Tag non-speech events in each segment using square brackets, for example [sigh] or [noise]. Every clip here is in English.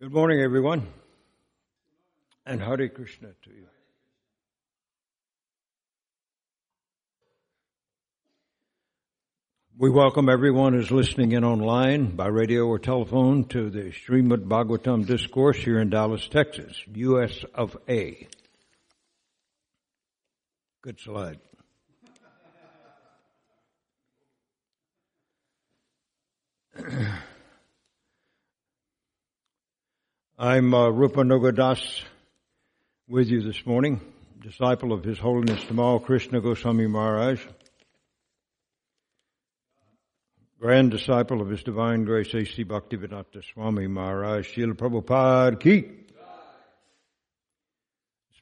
Good morning, everyone, and Hare Krishna to you. We welcome everyone who's listening in online by radio or telephone to the Srimad Bhagavatam Discourse here in Dallas, Texas, U.S. of A. Good slide. [clears throat] I'm uh, Rupanuga Das with you this morning, disciple of His Holiness Tamal Krishna Goswami Maharaj, grand disciple of His Divine Grace A.C. Bhaktivedanta Swami Maharaj, Srila Prabhupada Ki. This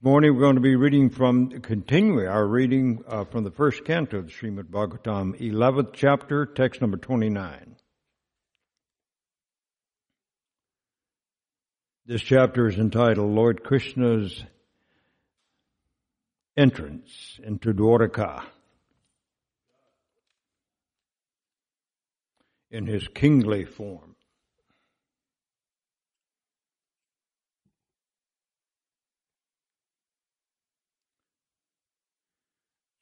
morning we're going to be reading from, continuing our reading uh, from the first canto of the Srimad Bhagavatam, 11th chapter, text number 29. This chapter is entitled Lord Krishna's Entrance into Dwarka in his kingly form.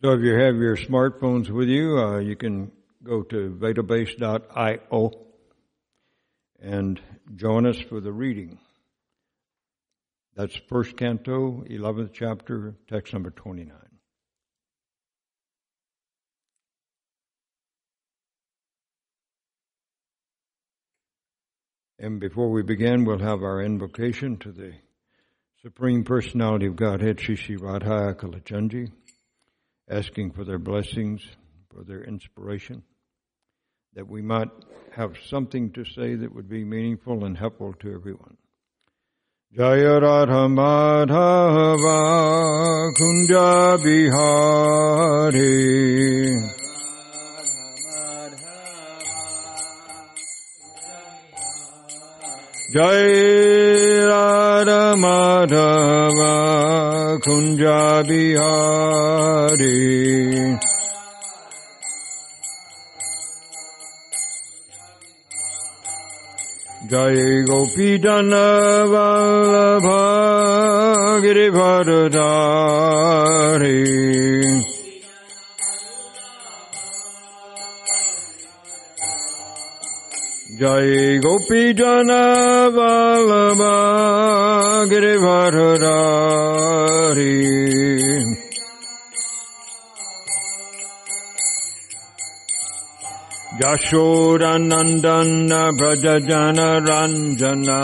So if you have your smartphones with you, uh, you can go to vedabase.io and join us for the reading. That's first canto, 11th chapter, text number 29. And before we begin, we'll have our invocation to the Supreme Personality of Godhead, Sri Sri Radha Kalachandji, asking for their blessings, for their inspiration, that we might have something to say that would be meaningful and helpful to everyone. Jaya Radha Madhava Kunja Bihari Jai Radha Madhava Kunja Bihari Jai Gopijana Vallabha Jai Gopijana Vallabha Yashodanandan Brajajana Ranjana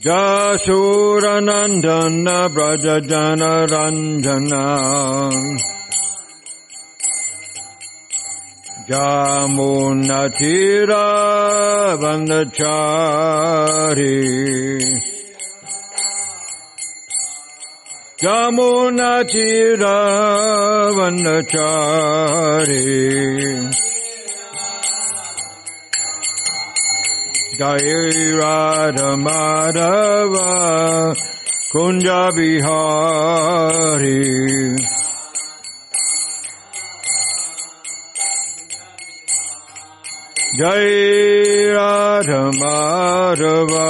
Yashodanandan Brajajana Jamunatira Vanachari Jamunatira Vanachari Jai Radha Madhava Kunja Bihari Jai Radha Madhava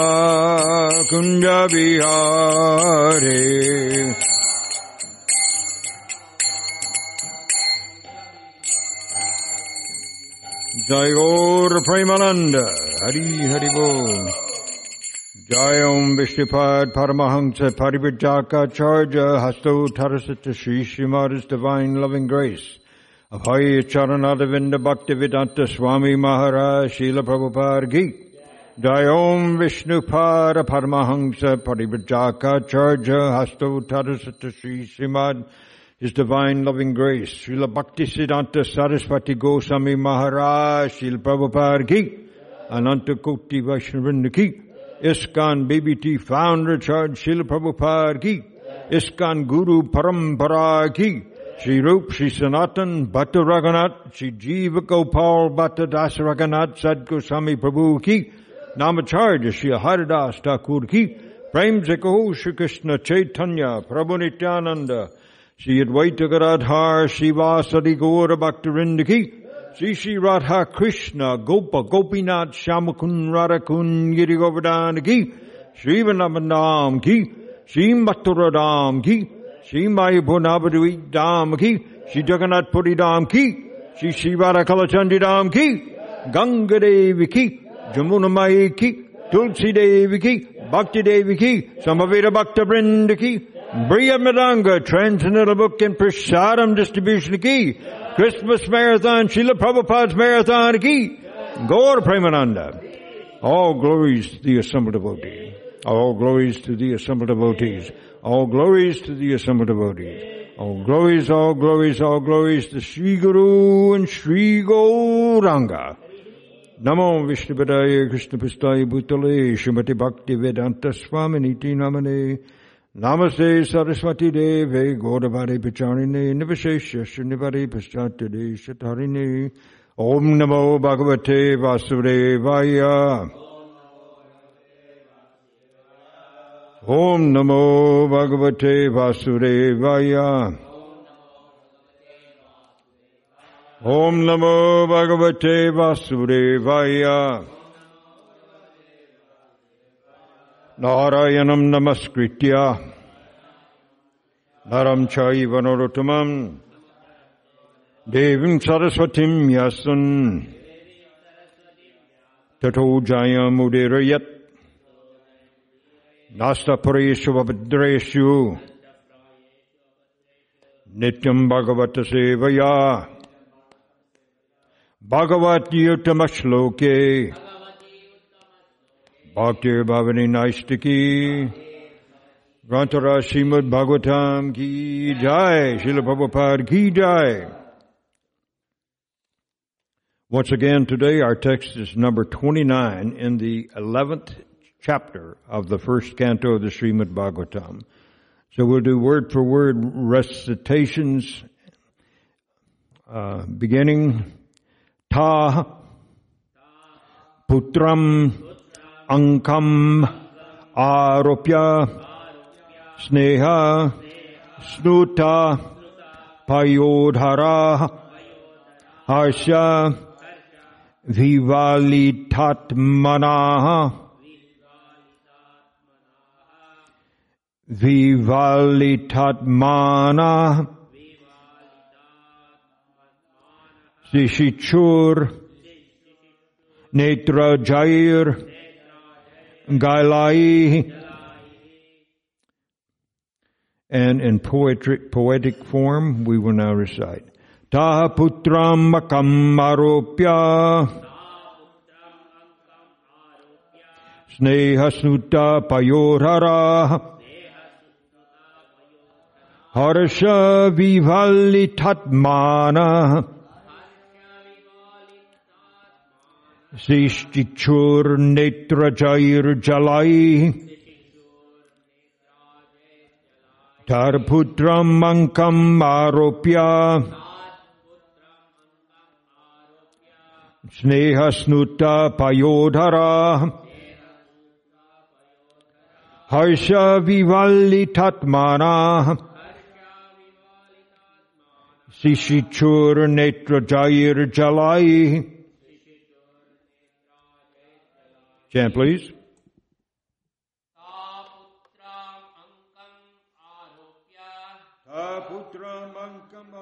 Kunja Bihari Gaur Premananda. Hari Hari Bol Jai Om Vishnupad Paramahamsa Paribhajaka Charja Hasto Tarasata Shri Srimada's Divine Loving Grace. Abhay Charanadavinda Bhaktivedanta Swami Maharaj Srila Prabhupada Gi Jai Om Vishnupad Paramahamsa Paribhajaka Charja Hasto Tarasata Shri Srimad His Divine Loving Grace, Srila Bhakti Siddhanta Saraswati Goswami Maharaj, Srila Prabhupada Ki, Ananta Koti Vaishnavinda Ki, ISKCON BBT Founder Charge Srila Prabhupada Ki, ISKCON Guru Parampara Ki, Sri Rup, Sri Sanatan, Bhatta Raghunath, Sri Jiva Gopal, Bhatta Das Raghunath, Sad Goswami Prabhu Ki, Namacharya, Sri Haridas Thakur Ki, Prem Zeko, Shri Krishna Chaitanya, Prabhu Nityananda, Shri Advaita Gadadhar, Shri Vasadi Gaura Bhaktivinoda Ki, Shri Shri Radha Krishna Gopa Gopinath Shamakun Radhakun Giri Govardhan Ki Shri Vrindavan Ki Shri Mathura Dham Ki Shri Mayapur Dham Ki Shri Jagannath Puri Dham Ki Shri Radha Kalachandi Dham Ki Ganga Devi Ki Jamuna Mai Ki Tulsi Devi Ki Bhakti Devi Ki Samaveda Bhakta Ki Briya Madanga Transcendental Book and Prasadam Distribution Ki Christmas Marathon Srila Prabhupada's Marathon Ki Gaur Premananda All glories to the assembled devotees. All glories to the assembled devotees. All glories to the assembled devotees. All glories, all glories, all glories to Sri Guru and Sri Gauranga. Namo Vishnupadaya Krishna Pistaya Bhutale Shrimati Bhakti Vedanta Swami Namane Namaste Saraswati Deve Gaudavare Pacharine Nivashesha Srinivare Paschatade Shatarine Om Namo Bhagavate Vasudevaya Om Namo Bhagavate Vasudevaya Om Namo Bhagavate Vasudevaya Narayanam Namaskritya Naram Chaiva Narottamam Devim Saraswatim Yasan Tato Jayam Udirayat Nasta Pareshu Vabhadreshu Nityam Bhagavata Bhaktir Bhavani Naistiki. Grantara Srimad Bhagavatam Ki Jai. Srila Prabhupada Ki Jai. Once again today our text is number 29 in the 11th chapter of the first canto of the Srimad Bhagavatam. So we'll do word for word recitations uh, beginning Ta Putram Ankam Aropya Sneha Snuta Payodhara Harsha Vivalitatmanaha Vivalitatmana Sishichur Netra Jair Gailai and in poetic, poetic form we will now recite. Ta putram makam aropya. Snehasnuta payorhara Harsha vivalitatmana Sishtichur Tarputram mankam aropya. Snehasnuta payodhara Harsha vivalitatmana Sishichur netra jair jalai Chant please. Putram ankam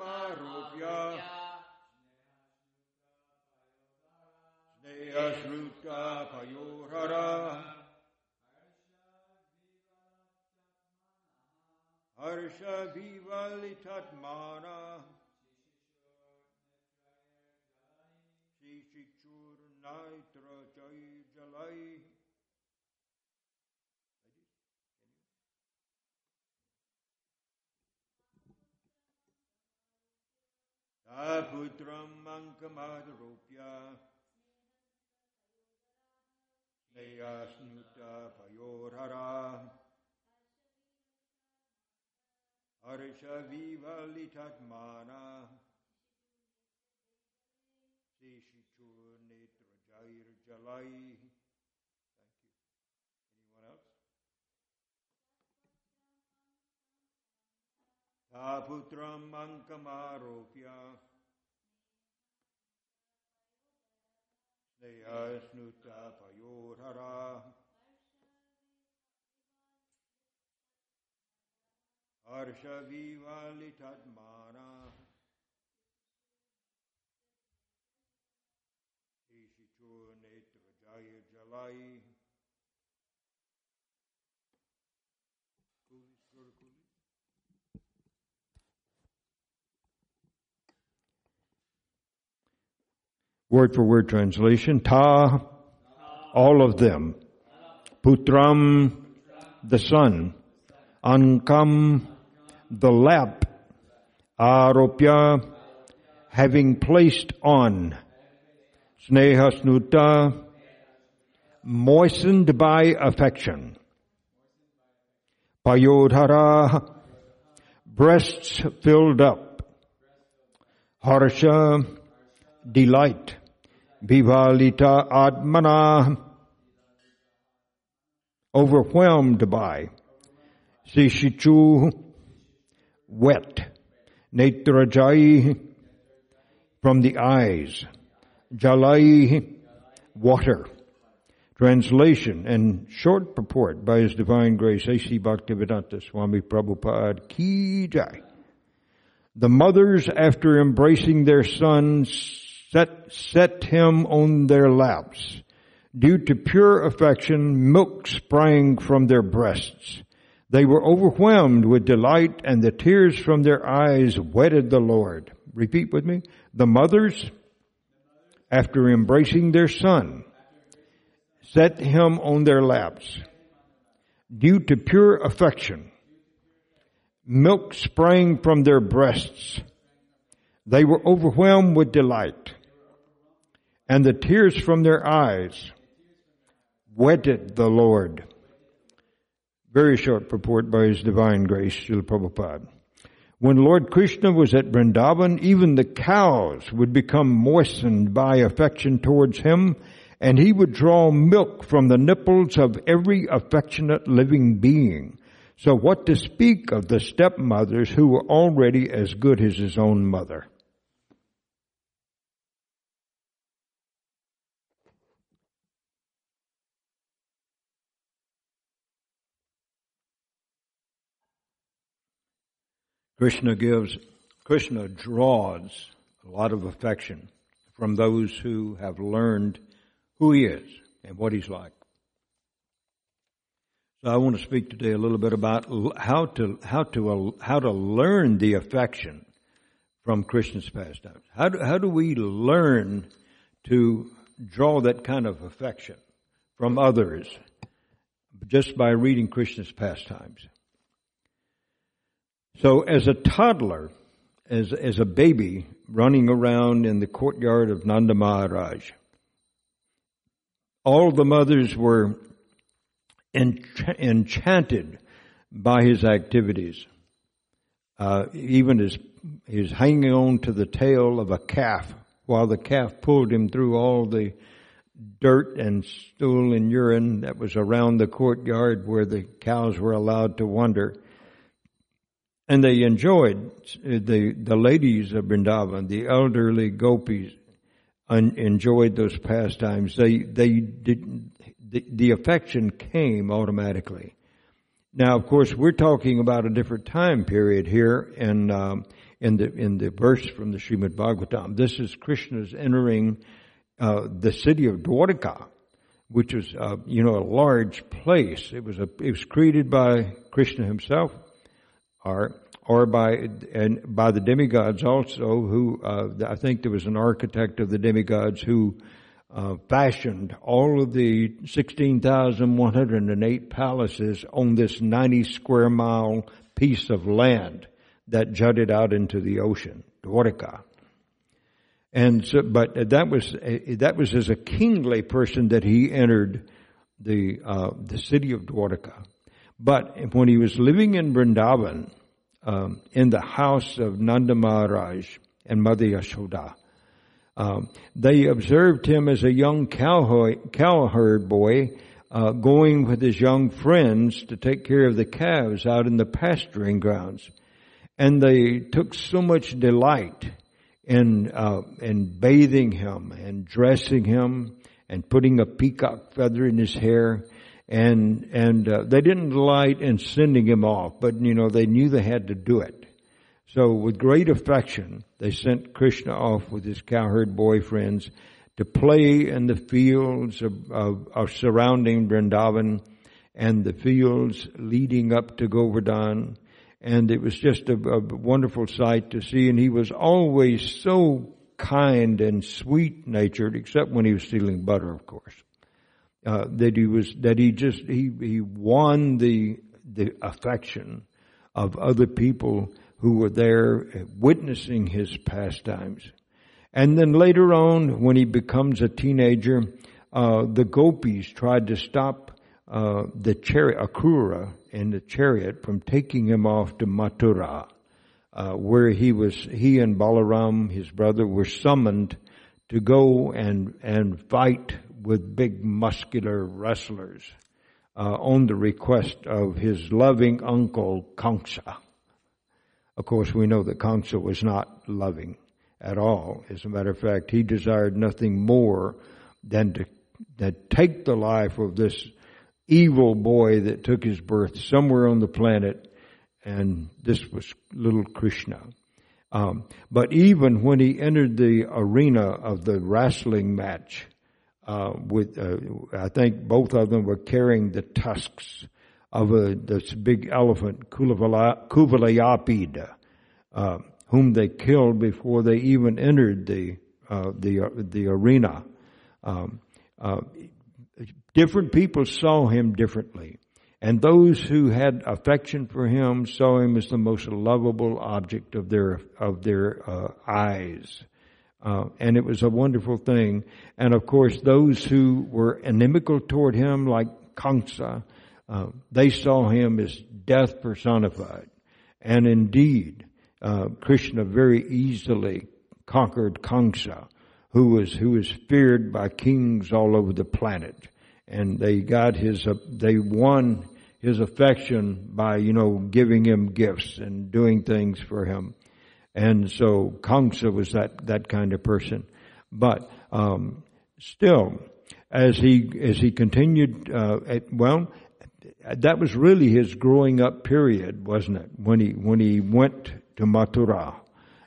aropya Snehasnuta payorara Harsha vivalitatmana Sishichur پوتر منک موپیا پیوہر ہرشی بلر جائر جائیں پوت منکم آوپیہ پیوہر ہر بیان جائی Word for word translation. Ta, all of them. Putram, the son. Ankam, the lap. Aropya, having placed on. Snehasnuta, moistened by affection. Payodhara, breasts filled up. Harsha, delight. Vivalita Atmana, overwhelmed by. Sishichu, wet. Netrajai, from the eyes. Jalai, water. Translation and short purport by His Divine Grace A.C. Bhaktivedanta Swami Prabhupada Ki Jai. The mothers, after embracing their sons, set, set him on their laps. Due to pure affection, milk sprang from their breasts. They were overwhelmed with delight and the tears from their eyes wetted the Lord. Repeat with me. The mothers, after embracing their son, set him on their laps. Due to pure affection, milk sprang from their breasts. They were overwhelmed with delight, and the tears from their eyes wetted the Lord. Very short purport by His Divine Grace, Srila Prabhupada. When Lord Krishna was at Vrindavan, even the cows would become moistened by affection towards him, and he would draw milk from the nipples of every affectionate living being. So what to speak of the stepmothers who were already as good as his own mother? Krishna gives, Krishna draws a lot of affection from those who have learned who he is and what he's like. So I want to speak today a little bit about how to how to uh, how to learn the affection from Krishna's pastimes. How do, how do we learn to draw that kind of affection from others just by reading Krishna's pastimes? So as a toddler, as, as a baby running around in the courtyard of Nanda Maharaj, all the mothers were ench- enchanted by his activities. Uh, even his, his hanging on to the tail of a calf while the calf pulled him through all the dirt and stool and urine that was around the courtyard where the cows were allowed to wander and they enjoyed the the ladies of Vrindavan, the elderly gopis, un, enjoyed those pastimes. They they did the, the affection came automatically. Now, of course, we're talking about a different time period here, in um, in the in the verse from the Srimad Bhagavatam. This is Krishna's entering uh, the city of Dwarka, which was uh, you know a large place. It was a it was created by Krishna himself or or by and by the demigods also who uh, I think there was an architect of the demigods who uh, fashioned all of the 16,108 palaces on this 90 square mile piece of land that jutted out into the ocean, Dwarka. And so, but that was that was as a kingly person that he entered the uh, the city of Dwarka. But when he was living in Vrindavan, um, in the house of Nanda Maharaj and Mother Yashoda, um, they observed him as a young cowherd boy uh, going with his young friends to take care of the calves out in the pasturing grounds. And they took so much delight in, uh, in bathing him and dressing him and putting a peacock feather in his hair. And, and, uh, they didn't delight in sending him off, but you know, they knew they had to do it. So with great affection, they sent Krishna off with his cowherd boyfriends to play in the fields of, of, of surrounding Vrindavan and the fields leading up to Govardhan. And it was just a, a wonderful sight to see. And he was always so kind and sweet natured, except when he was stealing butter, of course. Uh, that he was, that he just, he, he won the, the affection of other people who were there witnessing his pastimes. And then later on, when he becomes a teenager, uh, the gopis tried to stop uh, the chariot, Akrura in the chariot from taking him off to Mathura, uh, where he was, he and Balaram, his brother, were summoned to go and, and fight with big muscular wrestlers, uh, on the request of his loving uncle Kamsa. Of course, we know that Kamsa was not loving at all. As a matter of fact, he desired nothing more than to, to take the life of this evil boy that took his birth somewhere on the planet, and this was little Krishna. Um, but even when he entered the arena of the wrestling match, uh, with uh, I think both of them were carrying the tusks of a, this big elephant, Kuvalayapida, uh, whom they killed before they even entered the uh, the the arena. Um, uh, different people saw him differently, and those who had affection for him saw him as the most lovable object of their of their uh, eyes. Uh, and it was a wonderful thing. And of course, those who were inimical toward him, like Kamsa, uh, they saw him as death personified. And indeed, uh, Krishna very easily conquered Kamsa, who was who was feared by kings all over the planet, and they got his uh, they won his affection by you know giving him gifts and doing things for him, and so Kamsa was that that kind of person, but um, still, as he as he continued, uh, at, well, that was really his growing up period, wasn't it? When he when he went to Mathura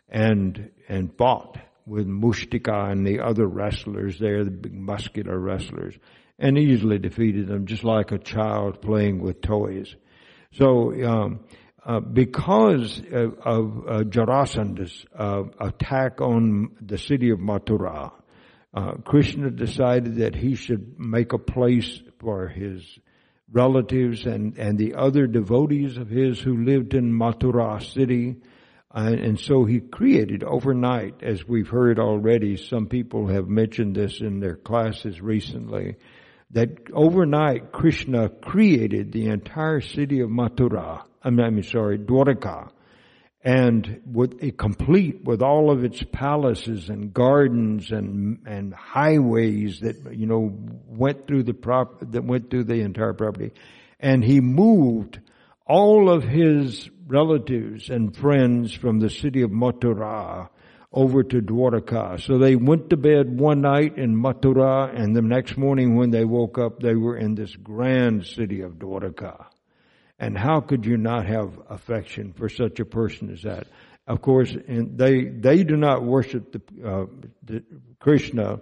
and and fought with Mushtika and the other wrestlers there, the big muscular wrestlers, and easily defeated them, just like a child playing with toys. So, um, uh, because of, of uh, Jarasandha's uh, attack on the city of Mathura, uh, Krishna decided that he should make a place for his relatives and, and the other devotees of his who lived in Mathura city. And, and so he created overnight, as we've heard already, some people have mentioned this in their classes recently, that overnight Krishna created the entire city of Mathura, I mean, I'm sorry, Dwarka, and with a complete with all of its palaces and gardens and and highways that you know went through the prop that went through the entire property, and he moved all of his relatives and friends from the city of Mathura over to Dwarka. So they went to bed one night in Mathura, and the next morning when they woke up, they were in this grand city of Dwarka. And how could you not have affection for such a person as that? Of course, they they do not worship the, uh, the Krishna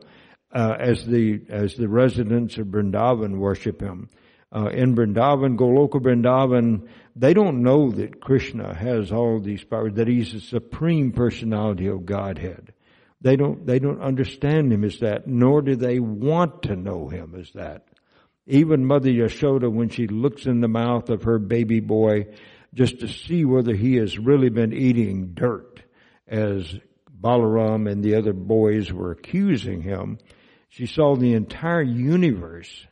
uh, as the as the residents of Vrindavan worship him. Uh, in Vrindavan, Goloka Vrindavan, they don't know that Krishna has all these powers, that he's the supreme personality of Godhead. They don't, they don't understand him as that, nor do they want to know him as that. Even Mother Yashoda, when she looks in the mouth of her baby boy, just to see whether he has really been eating dirt, as Balaram and the other boys were accusing him, she saw the entire universe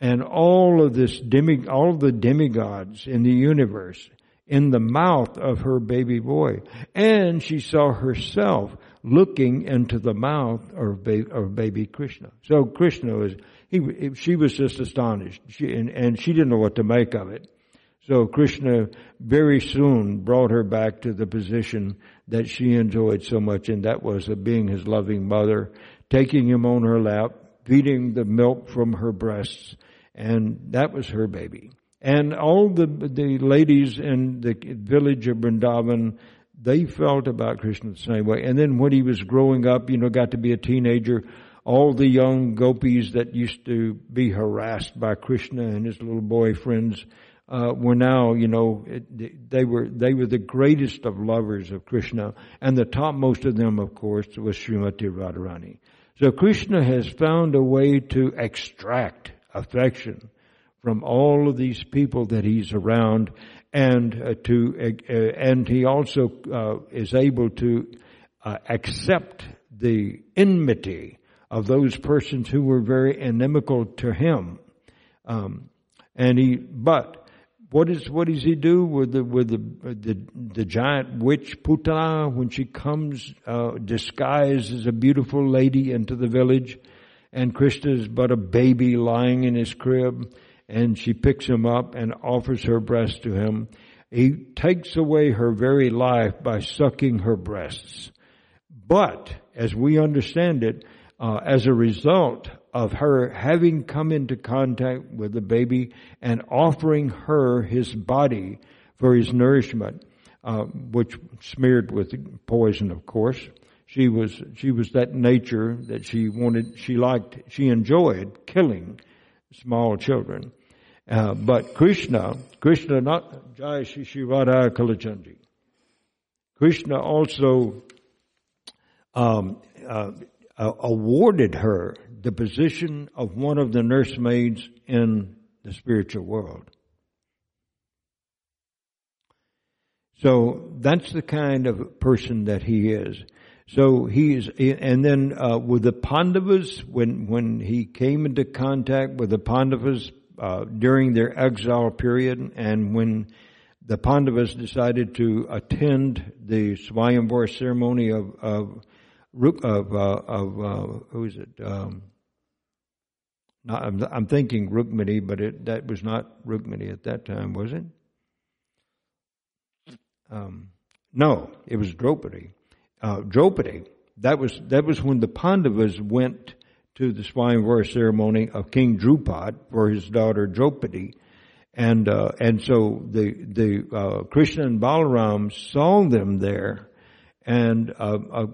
and all of this demi, all the demigods in the universe in the mouth of her baby boy. And she saw herself looking into the mouth of, baby Krishna. So Krishna was, he, she was just astonished. She, and, and she didn't know what to make of it. So Krishna very soon brought her back to the position that she enjoyed so much, and that was of being his loving mother, taking him on her lap, feeding the milk from her breasts, and that was her baby. And all the, the ladies in the village of Vrindavan, they felt about Krishna the same way. And then when he was growing up, you know, got to be a teenager, all the young gopis that used to be harassed by Krishna and his little boyfriends, uh, were now, you know, they were they were the greatest of lovers of Krishna, and the topmost of them, of course, was Srimati Radharani. So Krishna has found a way to extract affection from all of these people that he's around, and uh, to uh, and he also uh, is able to uh, accept the enmity of those persons who were very inimical to him. Um, and he, but what is what does he do with the with the the, the giant witch Putana when she comes uh, disguised as a beautiful lady into the village, and Krishna is but a baby lying in his crib and she picks him up and offers her breast to him. He takes away her very life by sucking her breasts. But, as we understand it, uh, as a result of her having come into contact with the baby and offering her his body for his nourishment, uh, which smeared with poison, of course. She was she was that nature that she wanted. She liked. She enjoyed killing small children. Uh, but Krishna, Krishna not Jai Kalachandi. Krishna also um, uh, uh, awarded her the position of one of the nursemaids in the spiritual world. So that's the kind of person that he is. So he is, and then uh, with the Pandavas, when when he came into contact with the Pandavas, uh, during their exile period and when the Pandavas decided to attend the Swayamvar ceremony of, of, of, uh, of uh, who is it? Um, not, I'm, I'm, thinking Rukmini, but it, that was not Rukmini at that time, was it? Um, no, it was Draupadi. Uh, Draupadi. That was that was when the Pandavas went to the Swayamvara ceremony of King Drupad for his daughter Draupadi. And, uh, and so the, the, uh, Krishna and Balaram saw them there. And, uh, uh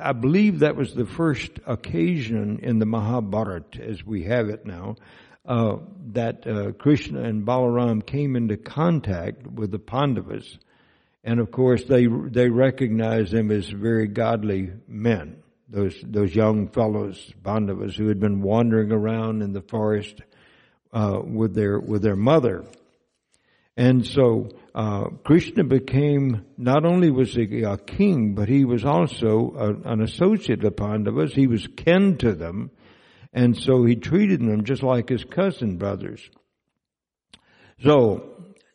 I believe that was the first occasion in the Mahabharata as we have it now, uh, that, uh, Krishna and Balaram came into contact with the Pandavas. And of course they, they recognized them as very godly men those those young fellows, Pandavas, who had been wandering around in the forest uh, with their with their mother, and so uh, Krishna became not only was he a king, but he was also a, an associate of Pandavas. He was kin to them, and so he treated them just like his cousin brothers. So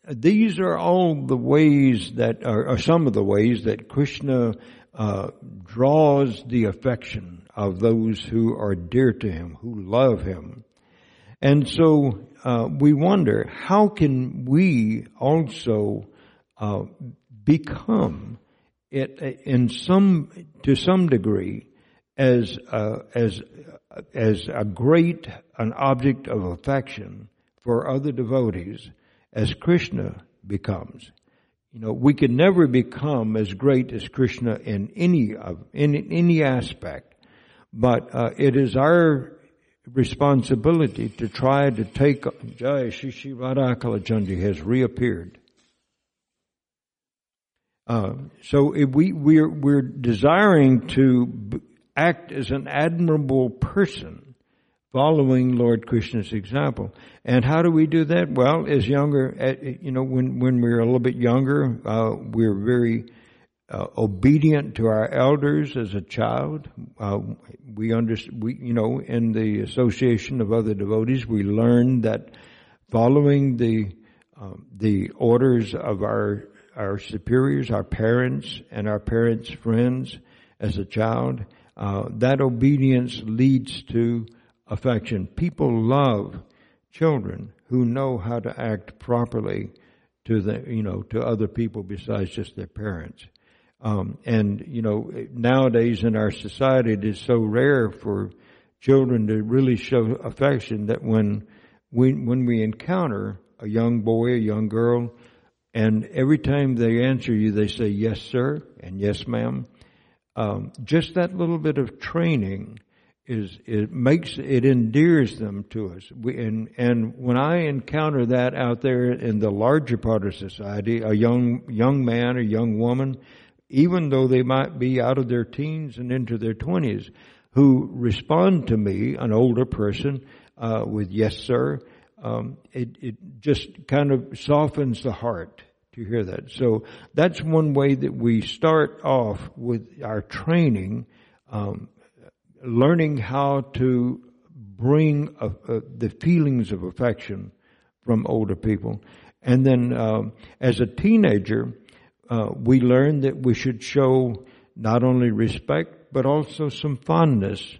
these are all the ways that are, are some of the ways that Krishna uh, draws the affection of those who are dear to him, who love him. And so uh, we wonder, how can we also uh, become it in some to some degree as uh, as as a great an object of affection for other devotees as Krishna becomes. You know, we can never become as great as Krishna in any of in any aspect, but uh, it is our responsibility to try to take Jai Shishi Radhakalachandji has reappeared. Uh, so we we're we're desiring to act as an admirable person following Lord Krishna's example. And how do we do that? Well, as younger, you know, when, when we're a little bit younger, uh, we're very uh, obedient to our elders as a child. Uh, we understand, we, you know, in the association of other devotees, we learned that following the um, the orders of our our superiors, our parents, and our parents' friends as a child, uh, that obedience leads to affection. People love children who know how to act properly to the you know to other people besides just their parents. Um, and you know nowadays in our society it is so rare for children to really show affection that when we when we encounter a young boy, a young girl, and every time they answer you, they say yes, sir, and yes, ma'am. Um, just that little bit of training is it makes it endears them to us. We, and and when I encounter that out there in the larger part of society, a young young man or young woman, even though they might be out of their teens and into their twenties, who respond to me, an older person, uh, with yes, sir. Um, it it just kind of softens the heart to hear that. So that's one way that we start off with our training. Um, learning how to bring uh, uh, the feelings of affection from older people. And then uh, as a teenager, uh, we learned that we should show not only respect, but also some fondness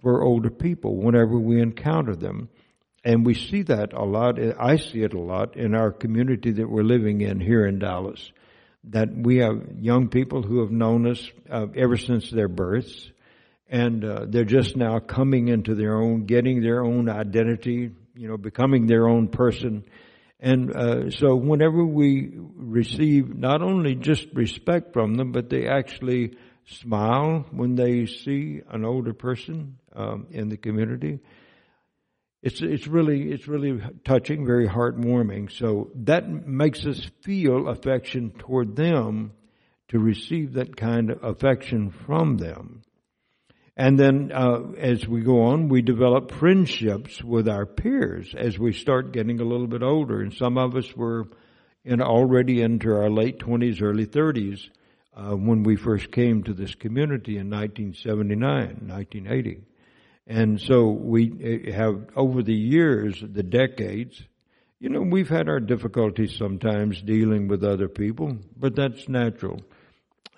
for older people whenever we encounter them. And we see that a lot, I see it a lot in our community that we're living in here in Dallas. That we have young people who have known us uh, ever since their births and uh, they're just now coming into their own, getting their own identity, you know, becoming their own person. And uh, so whenever we receive not only just respect from them, but they actually smile when they see an older person um, in the community. It's it's really it's really touching, very heartwarming. So that makes us feel affection toward them to receive that kind of affection from them. And then uh, as we go on, we develop friendships with our peers as we start getting a little bit older. And some of us were in already into our late 20s, early 30s uh, when we first came to this community in 1979, 1980. And so we uh, have over the years, the decades, you know, we've had our difficulties sometimes dealing with other people, but that's natural.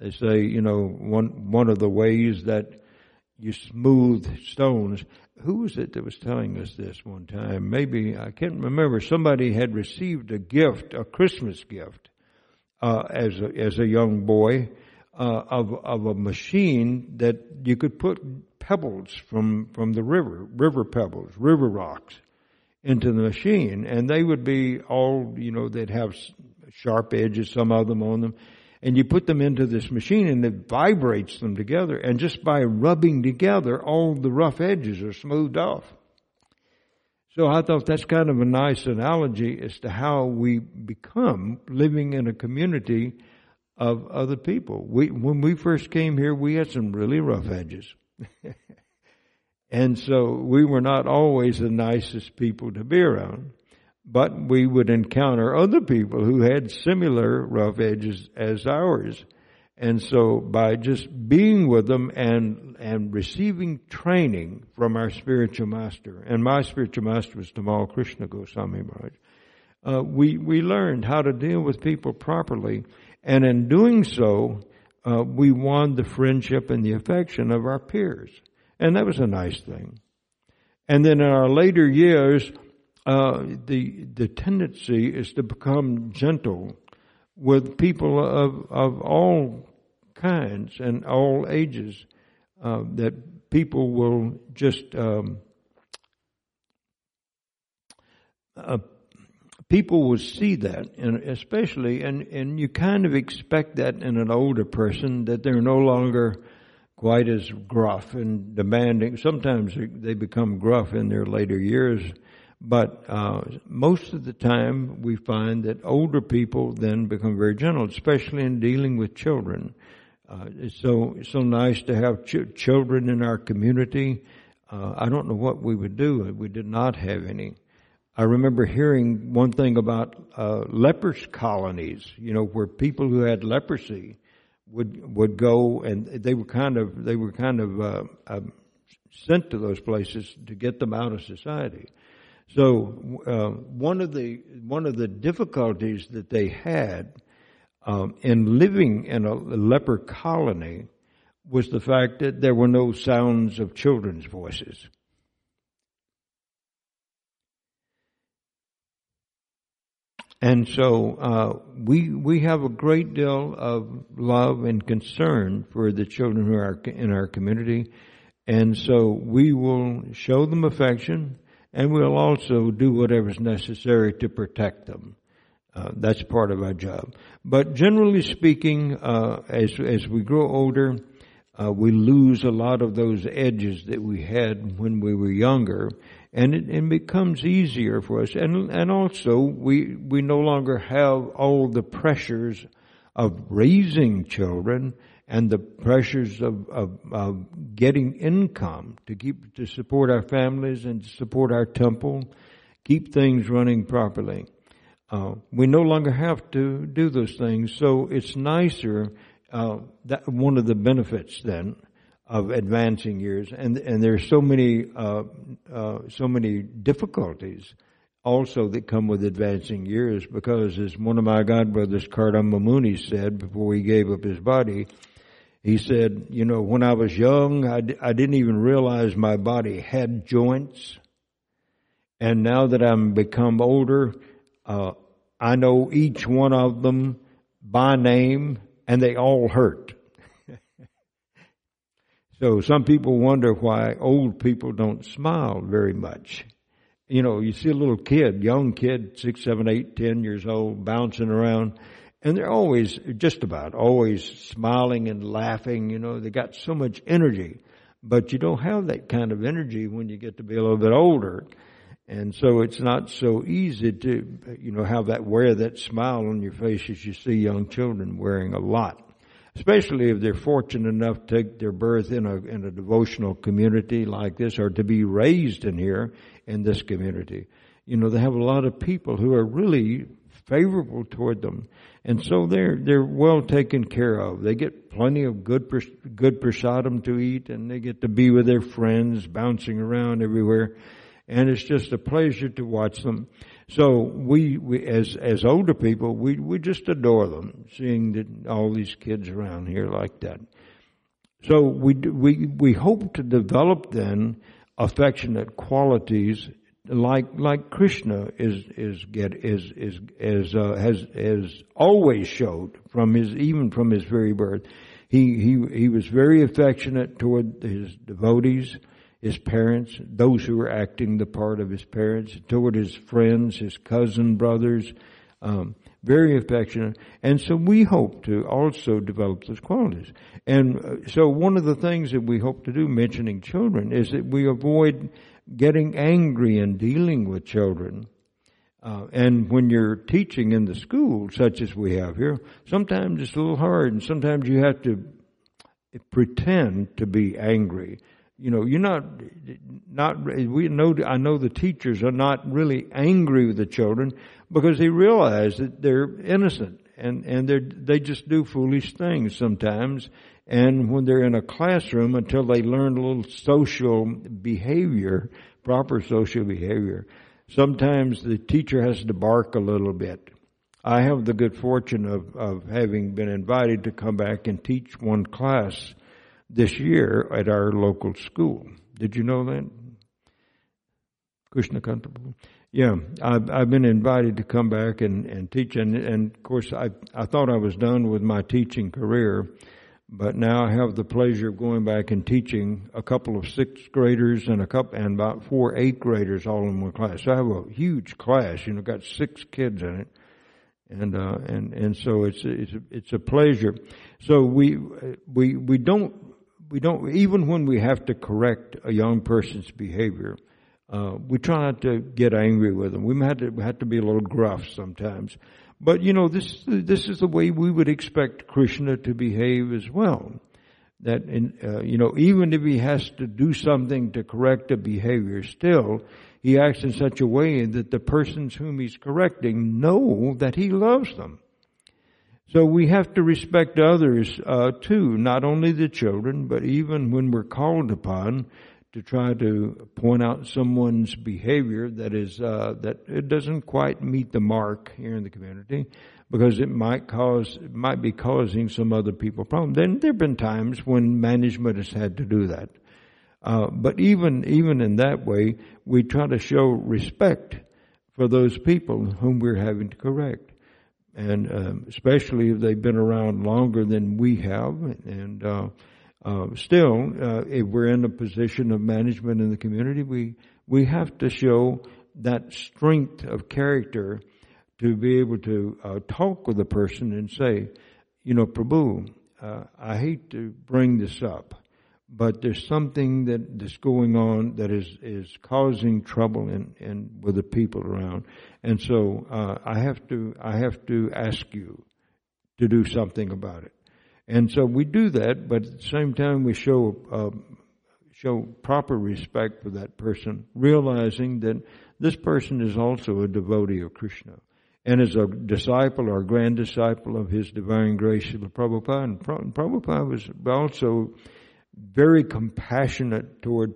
They say, you know, one one of the ways that you smooth stones. Who was it that was telling us this one time? Maybe, I can't remember. Somebody had received a gift, a Christmas gift, uh, as, a, as a young boy, uh, of, of a machine that you could put pebbles from, from the river, river pebbles, river rocks, into the machine. And they would be all, you know, they'd have sharp edges, some of them on them and you put them into this machine and it vibrates them together and just by rubbing together all the rough edges are smoothed off. So I thought that's kind of a nice analogy as to how we become living in a community of other people. We, when we first came here, we had some really rough edges. [laughs] and so we were not always the nicest people to be around but we would encounter other people who had similar rough edges as ours. And so by just being with them and, and receiving training from our spiritual master, and my spiritual master was Tamal Krishna Goswami Maharaj, uh, we, we learned how to deal with people properly. And in doing so, uh, we won the friendship and the affection of our peers. And that was a nice thing. And then in our later years, uh, the the tendency is to become gentle with people of of all kinds and all ages. Uh, that people will just um, uh, people will see that, and especially, and and you kind of expect that in an older person that they're no longer quite as gruff and demanding. Sometimes they become gruff in their later years but uh, most of the time, we find that older people then become very gentle, especially in dealing with children. Uh, it's so so nice to have ch- children in our community. Uh, I don't know what we would do if we did not have any. I remember hearing one thing about uh, lepers colonies. You know, where people who had leprosy would would go, and they were kind of they were kind of uh, uh, sent to those places to get them out of society. So uh, one of the one of the difficulties that they had um, in living in a leper colony was the fact that there were no sounds of children's voices. And so uh, we we have a great deal of love and concern for the children who are in our community, and so we will show them affection, and we'll also do whatever is necessary to protect them. Uh, that's part of our job. But generally speaking, uh, as as we grow older, uh, we lose a lot of those edges that we had when we were younger, and it, it, becomes easier for us. And and also we we no longer have all the pressures of raising children and the pressures of, of, of getting income to keep to support our families and support our temple, keep things running properly. Uh, we no longer have to do those things, so it's nicer uh, that one of the benefits then of advancing years, and and there's so many uh, uh, so many difficulties also that come with advancing years because as one of my godbrothers, Kardama Muni, said before he gave up his body, he said, you know, when I was young, I d- I didn't even realize my body had joints, and now that I'm become older, uh, I know each one of them by name and they all hurt. [laughs] so some people wonder why old people don't smile very much. You know, you see a little kid, young kid, six, seven, eight, ten years old, bouncing around, and they're always, just about always smiling and laughing. You know, they got so much energy, but you don't have that kind of energy when you get to be a little bit older. And so it's not so easy to, you know, have that, wear that smile on your face as you see young children wearing a lot. Especially if they're fortunate enough to take their birth in a, in a devotional community like this or to be raised in here in this community. You know, they have a lot of people who are really favorable toward them. And so they're, they're well taken care of. They get plenty of good, good prasadam to eat and they get to be with their friends bouncing around everywhere and it's just a pleasure to watch them. So we, we as as older people, we we just adore them, seeing that all these kids around here like that. So we we we hope to develop then affectionate qualities like like Krishna is is get is is is uh, has has always showed from his even from his very birth. He he he was very affectionate toward his devotees his parents, those who were acting the part of his parents, toward his friends, his cousin brothers, um, very affectionate. And so we hope to also develop those qualities. And uh, so one of the things that we hope to do, mentioning children, is that we avoid getting angry and dealing with children. Uh, and when you're teaching in the school, such as we have here, sometimes it's a little hard, and sometimes you have to pretend to be angry you know, you're not, not, we know, I know the teachers are not really angry with the children because they realize that they're innocent and, and they they just do foolish things sometimes. And when they're in a classroom until they learn a little social behavior, proper social behavior, sometimes the teacher has to bark a little bit. I have the good fortune of, of having been invited to come back and teach one class this year at our local school. Did you know that? Krishna Kantapu? Yeah, I've, I've been invited to come back and, and teach, and, and of course I, I thought I was done with my teaching career, but now I have the pleasure of going back and teaching a couple of sixth graders and a couple, and about four eighth graders all in one class. So I have a huge class, you know, got six kids in it and uh, and and so it's it's it's a pleasure. So we we we don't we don't, even when we have to correct a young person's behavior, uh, we try not to get angry with them. We have to, have to be a little gruff sometimes. But you know, this, this is the way we would expect Krishna to behave as well. That in, uh, you know, even if he has to do something to correct a behavior, still, he acts in such a way that the persons whom he's correcting know that he loves them. So we have to respect others uh, too, not only the children, but even when we're called upon to try to point out someone's behavior that is uh, that it doesn't quite meet the mark here in the community, because it might cause it might be causing some other people problems. Then there have been times when management has had to do that. Uh, but even even in that way, we try to show respect for those people whom we're having to correct and um, especially if they've been around longer than we have. And uh, uh, still, uh, if we're in a position of management in the community, we we have to show that strength of character to be able to uh, talk with a person and say, you know, Prabhu, uh, I hate to bring this up, but there's something that, that's going on that is, is causing trouble in, in with the people around. And so, uh, I have to, I have to ask you to do something about it. And so we do that, but at the same time we show, uh, show proper respect for that person, realizing that this person is also a devotee of Krishna and is a disciple or grand disciple of His Divine Grace, Srila Prabhupada. And Prabhupada was also very compassionate toward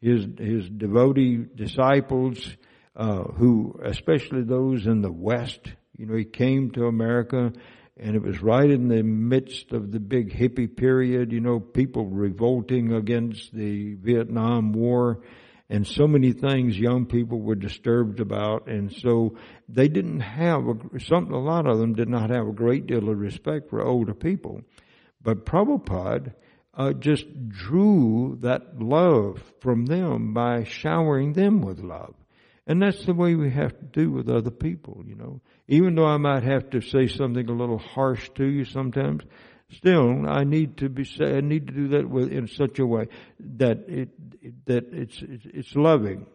his his devotee disciples, uh, who especially those in the West. You know, he came to America, and it was right in the midst of the big hippie period. You know, people revolting against the Vietnam War. And so many things young people were disturbed about, and so they didn't have a. A lot of them did not have a great deal of respect for older people. But Prabhupada, uh, just drew that love from them by showering them with love. And that's the way we have to do with other people, you know. Even though I might have to say something a little harsh to you sometimes, still I need to be I need to do that with, in such a way that it, that it's, it's loving.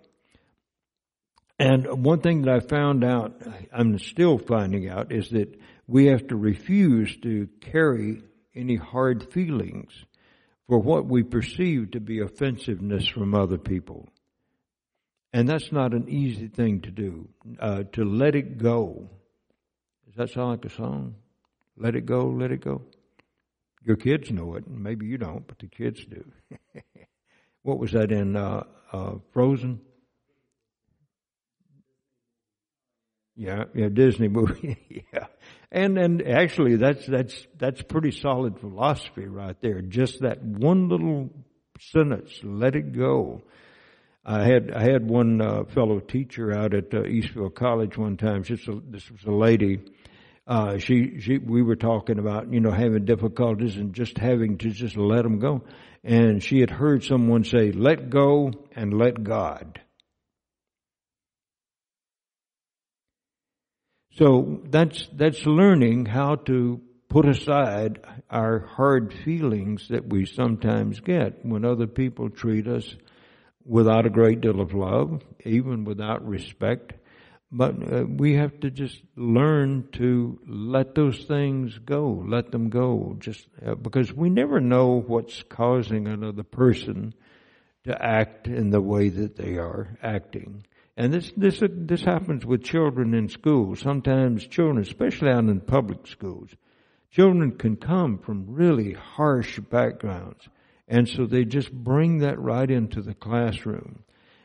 And one thing that I found out, I'm still finding out, is that we have to refuse to carry any hard feelings for what we perceive to be offensiveness from other people. And that's not an easy thing to do, uh, to let it go. Does that sound like a song? Let it go, let it go. Your kids know it, and maybe you don't, but the kids do. [laughs] what was that in uh, uh, Frozen? Yeah, yeah, Disney movie. [laughs] yeah, and and actually, that's that's that's pretty solid philosophy right there. Just that one little sentence, let it go. I had I had one uh, fellow teacher out at uh, Eastfield College one time. A, this was a lady. Uh, she she we were talking about you know having difficulties and just having to just let them go. And she had heard someone say, "Let go and let God." So that's, that's learning how to put aside our hard feelings that we sometimes get when other people treat us without a great deal of love, even without respect. But uh, we have to just learn to let those things go, let them go, just uh, because we never know what's causing another person to act in the way that they are acting. And this, this, this happens with children in school. Sometimes children, especially out in public schools, children can come from really harsh backgrounds. And so they just bring that right into the classroom.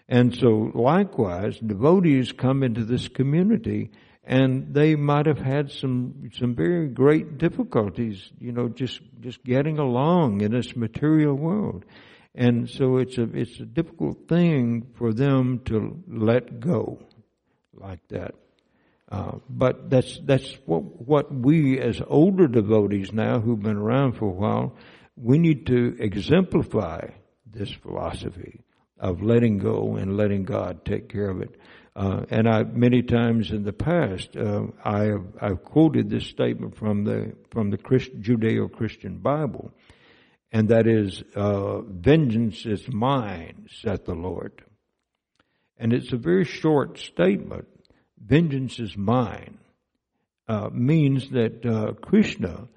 And so likewise, devotees come into this community and they might have had some, some very great difficulties, you know, just, just getting along in this material world. And so it's a, it's a difficult thing for them to let go like that. Uh, but that's, that's what, what we as older devotees now who've been around for a while, we need to exemplify this philosophy of letting go and letting God take care of it. Uh, and I, many times in the past, uh, I have, I've quoted this statement from the, from the Christ, Judeo-Christian Bible and that is, uh, vengeance is mine, saith the Lord. And it's a very short statement. Vengeance is mine. Uh, means that uh, Krishna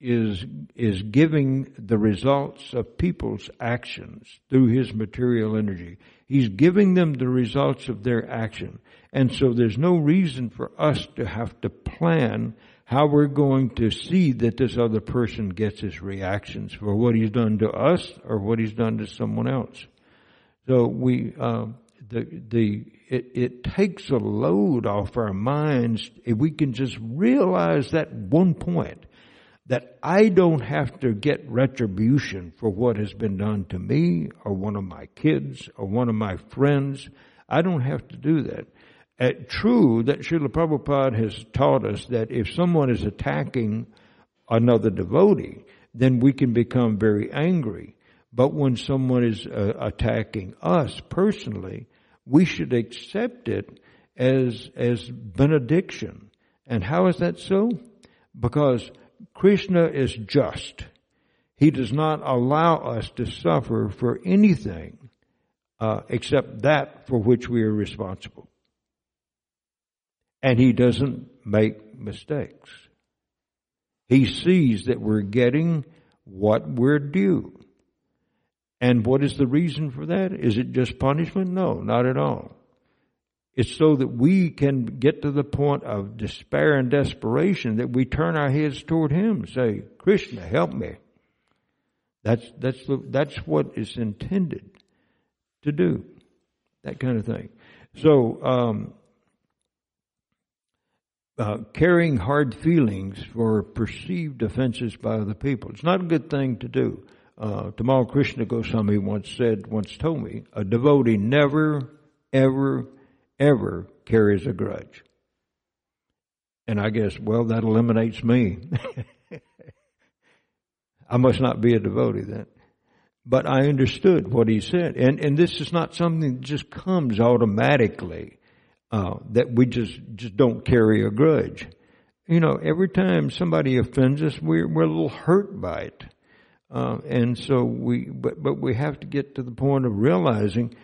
is is giving the results of people's actions through his material energy. He's giving them the results of their action. And so there's no reason for us to have to plan how we're going to see that this other person gets his reactions for what he's done to us or what he's done to someone else. So we, uh, the, the, it, it takes a load off our minds if we can just realize that one point that I don't have to get retribution for what has been done to me or one of my kids or one of my friends. I don't have to do that. Uh, true that Srila Prabhupada has taught us that if someone is attacking another devotee, then we can become very angry. But when someone is uh, attacking us personally, we should accept it as, as benediction. And how is that so? Because Krishna is just. He does not allow us to suffer for anything uh, except that for which we are responsible and he doesn't make mistakes. He sees that we're getting what we're due. And what is the reason for that? Is it just punishment? No, not at all. It's so that we can get to the point of despair and desperation that we turn our heads toward Him and say, Krishna, help me. That's, that's, the, that's what is intended to do. That kind of thing. So, um, uh, carrying hard feelings for perceived offenses by other people. It's not a good thing to do. Uh, Tamal Krishna Goswami once said, once told me, a devotee never, ever, ever carries a grudge. And I guess, well, that eliminates me. [laughs] I must not be a devotee then. But I understood what he said. And, and this is not something that just comes automatically uh, that we just just don't carry a grudge. You know, every time somebody offends us, we're we're a little hurt by it, uh, and so we but but we have to get to the point of realizing,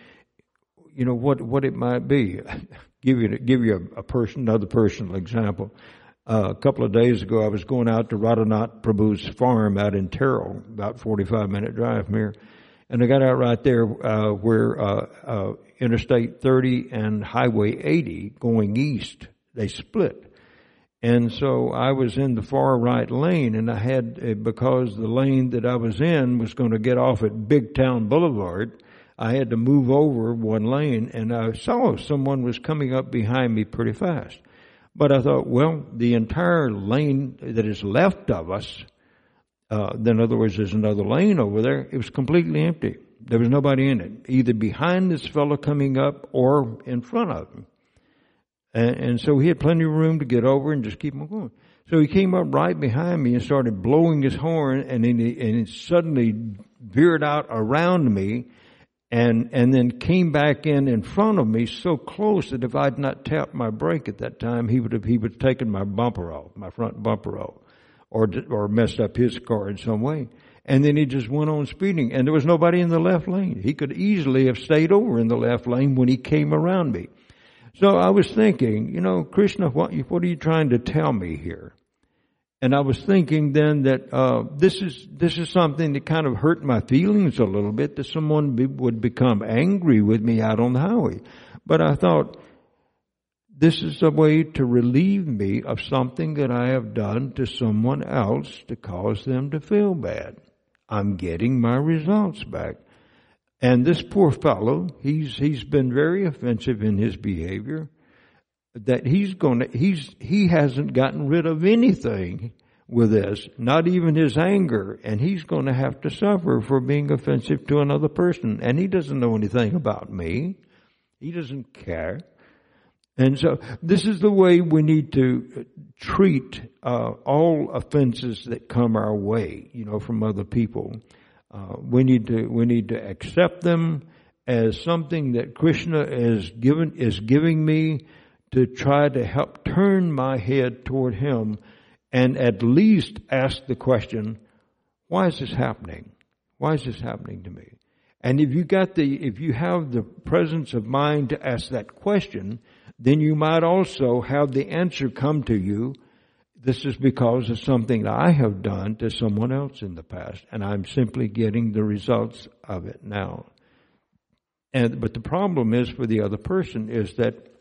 you know, what what it might be. [laughs] give you give you a, a person another personal example. Uh, a couple of days ago, I was going out to Radhanath Prabhu's farm out in Terrell, about 45 minute drive from here. And I got out right there uh, where uh, uh, Interstate 30 and Highway 80 going east, they split. And so I was in the far right lane and I had, uh, because the lane that I was in was going to get off at Big Town Boulevard, I had to move over one lane and I saw someone was coming up behind me pretty fast. But I thought, well, the entire lane that is left of us uh, then, in other words, there's another lane over there. It was completely empty. There was nobody in it, either behind this fellow coming up or in front of him. And, and so he had plenty of room to get over and just keep on going. So he came up right behind me and started blowing his horn, and then he, and he suddenly veered out around me, and and then came back in in front of me so close that if I'd not tapped my brake at that time, he would have he would have taken my bumper off, my front bumper off or, or messed up his car in some way. And then he just went on speeding and there was nobody in the left lane. He could easily have stayed over in the left lane when he came around me. So I was thinking, you know, Krishna, what, what are you trying to tell me here? And I was thinking then that uh, this is this is something that kind of hurt my feelings a little bit that someone be, would become angry with me out on the highway. But I thought, this is a way to relieve me of something that I have done to someone else to cause them to feel bad. I'm getting my results back. And this poor fellow, he's, he's been very offensive in his behavior that he's gonna, he's, he hasn't gotten rid of anything with this, not even his anger, and he's gonna have to suffer for being offensive to another person. And he doesn't know anything about me. He doesn't care. And so this is the way we need to treat uh, all offenses that come our way, you know, from other people. Uh, we need to we need to accept them as something that Krishna is given is giving me to try to help turn my head toward Him, and at least ask the question, why is this happening? Why is this happening to me? And if you got the if you have the presence of mind to ask that question, then you might also have the answer come to you. This is because of something that I have done to someone else in the past, and I'm simply getting the results of it now. And, but the problem is for the other person is that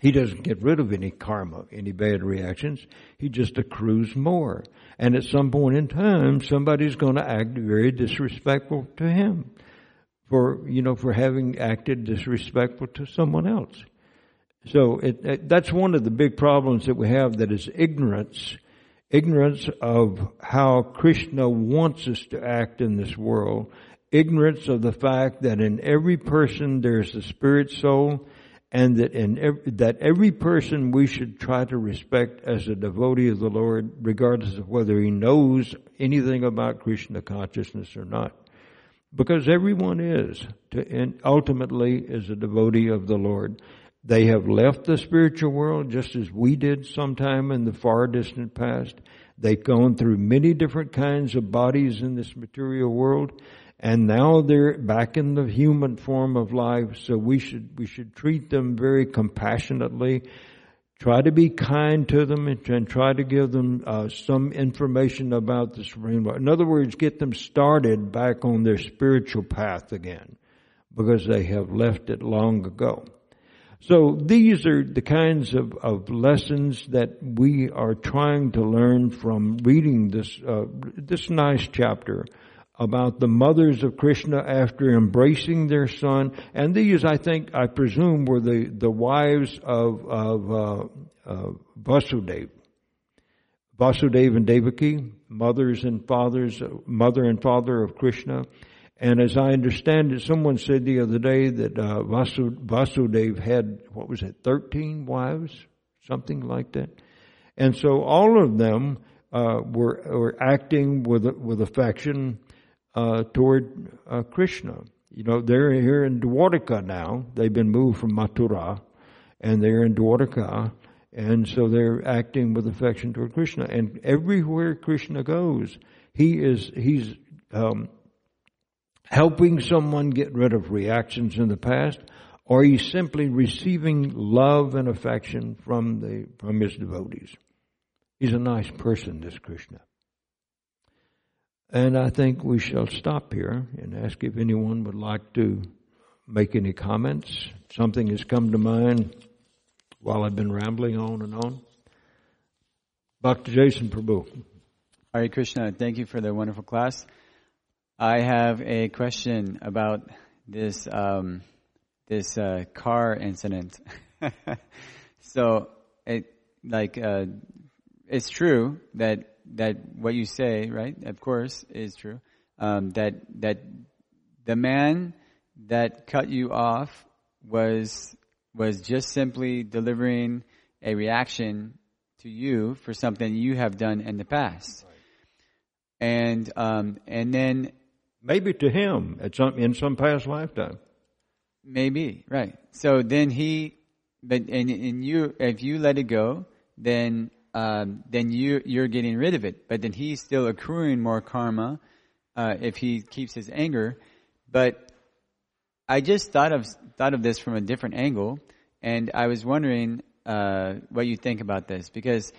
He doesn't get rid of any karma, any bad reactions. He just accrues more. And at some point in time, somebody's going to act very disrespectful to him for, you know, for having acted disrespectful to someone else. So it, it, that's one of the big problems that we have that is ignorance. Ignorance of how Krishna wants us to act in this world. Ignorance of the fact that in every person there's a spirit soul and that in every, that every person we should try to respect as a devotee of the Lord, regardless of whether he knows anything about Krishna consciousness or not. Because everyone is, to, ultimately is a devotee of the Lord. They have left the spiritual world just as we did sometime in the far distant past. They've gone through many different kinds of bodies in this material world and now they're back in the human form of life so we should we should treat them very compassionately. Try to be kind to them and, try to give them uh, some information about the supreme lord. In other words get them started back on their spiritual path again because they have left it long ago. So these are the kinds of, of lessons that we are trying to learn from reading this uh, this nice chapter about the mothers of Krishna after embracing their son. And these, I think, I presume, were the, the wives of, of uh, uh, Vasudeva. Vasudeva and Devaki, mothers and fathers, mother and father of Krishna. And as I understand it, someone said the other day that uh, Vasudeva had, what was it, 13 wives? Something like that. And so all of them uh, were, were acting with, with affection uh, toward uh, Krishna. You know, they're here in Dwarka now. They've been moved from Mathura, and they're in Dwarka, and so they're acting with affection toward Krishna. And everywhere Krishna goes, he is he's um, helping someone get rid of reactions in the past, or he's simply receiving love and affection from the from his devotees. He's a nice person, this Krishna. And I think we shall stop here and ask if anyone would like to make any comments. Something has come to mind while I've been rambling on and on. Dr. Jason Prabhu. Hare Krishna, thank you for the wonderful class. I have a question about this um, this uh, car incident. [laughs] so, it like uh, it's true that that what you say, right, of course, is true. Um, that that the man that cut you off was was just simply delivering a reaction to you for something you have done in the past, right. and um, and then maybe to him at some in some past lifetime. Maybe right. So then he, but and and you, if you let it go, then um, then you you're getting rid of it. But then he's still accruing more karma uh, if he keeps his anger. But I just thought of thought of this from a different angle, and I was wondering uh, what you think about this because